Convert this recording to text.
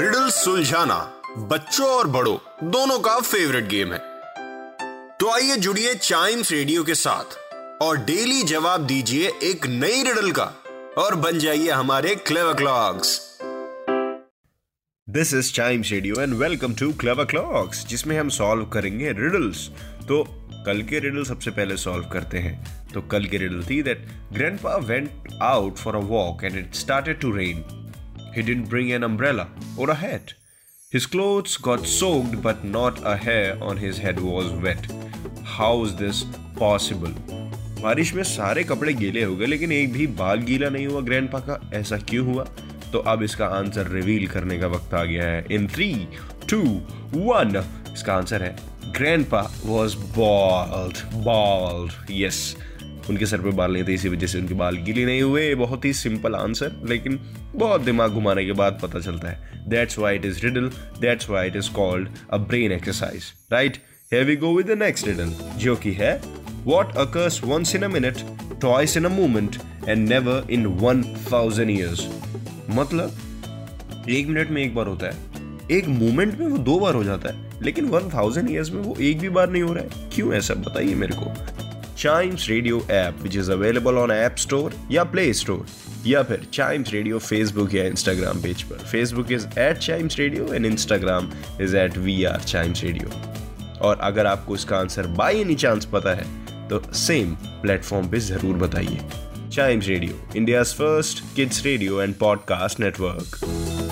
Riddle सुलझाना बच्चों और बड़ों, दोनों का फेवरेट गेम है। तो आइए जुड़िए चाइम्स रेडियो के साथ और डेली जवाब दीजिए एक नई रिडल का और बन जाइए हमारे clever clocks this is Chimes radio and welcome to clever clocks जिसमें हम सॉल्व करेंगे रिडल्स तो कल के रिडल सबसे पहले सॉल्व करते हैं। तो कल की रिडल थी that grandpa went out for a walk and it started to rain He didn't bring an umbrella or a hat. His clothes got soaked, but not a hair on his head was wet. How is this possible? बारिश में सारे कपड़े गीले हो गए लेकिन एक भी बाल गीला नहीं हुआ ग्रैंडपा का ऐसा क्यों हुआ तो अब इसका आंसर रिवील करने का वक्त आ गया है इन थ्री टू वन इसका आंसर है grandpa was bald bald yes उनके सर पे बाल नहीं थे, इसी वजह से उनके बाल गीले नहीं हुए। बहुत ही सिंपल आंसर लेकिन बहुत दिमाग घुमाने के बाद पता चलता है। That's why it is riddle that's why it is called a brain exercise right here we go with the next riddle, जो कि है, what occurs once in a minute, twice in a moment, and never in 1000 years? मतलब एक minute में एक बार होता है। एक मोमेंट में वो दो बार हो जाता है, लेकिन 1000 ईयर्स में वो एक भी बार नहीं हो रहा है। क्यों ऐसा? बताइए मेरे को। Chimes radio app which is available on App Store या प्ले स्टोर या फिर चाइम्स रेडियो फेसबुक या इंस्टाग्राम पेज पर। Facebook is at Chimes radio and Instagram is at we are Chimes radio और अगर आपको इसका आंसर बाई एनी चांस पता है तो सेम प्लेटफॉर्म पे ज़रूर बताइए। Chimes radio India first kids radio and podcast network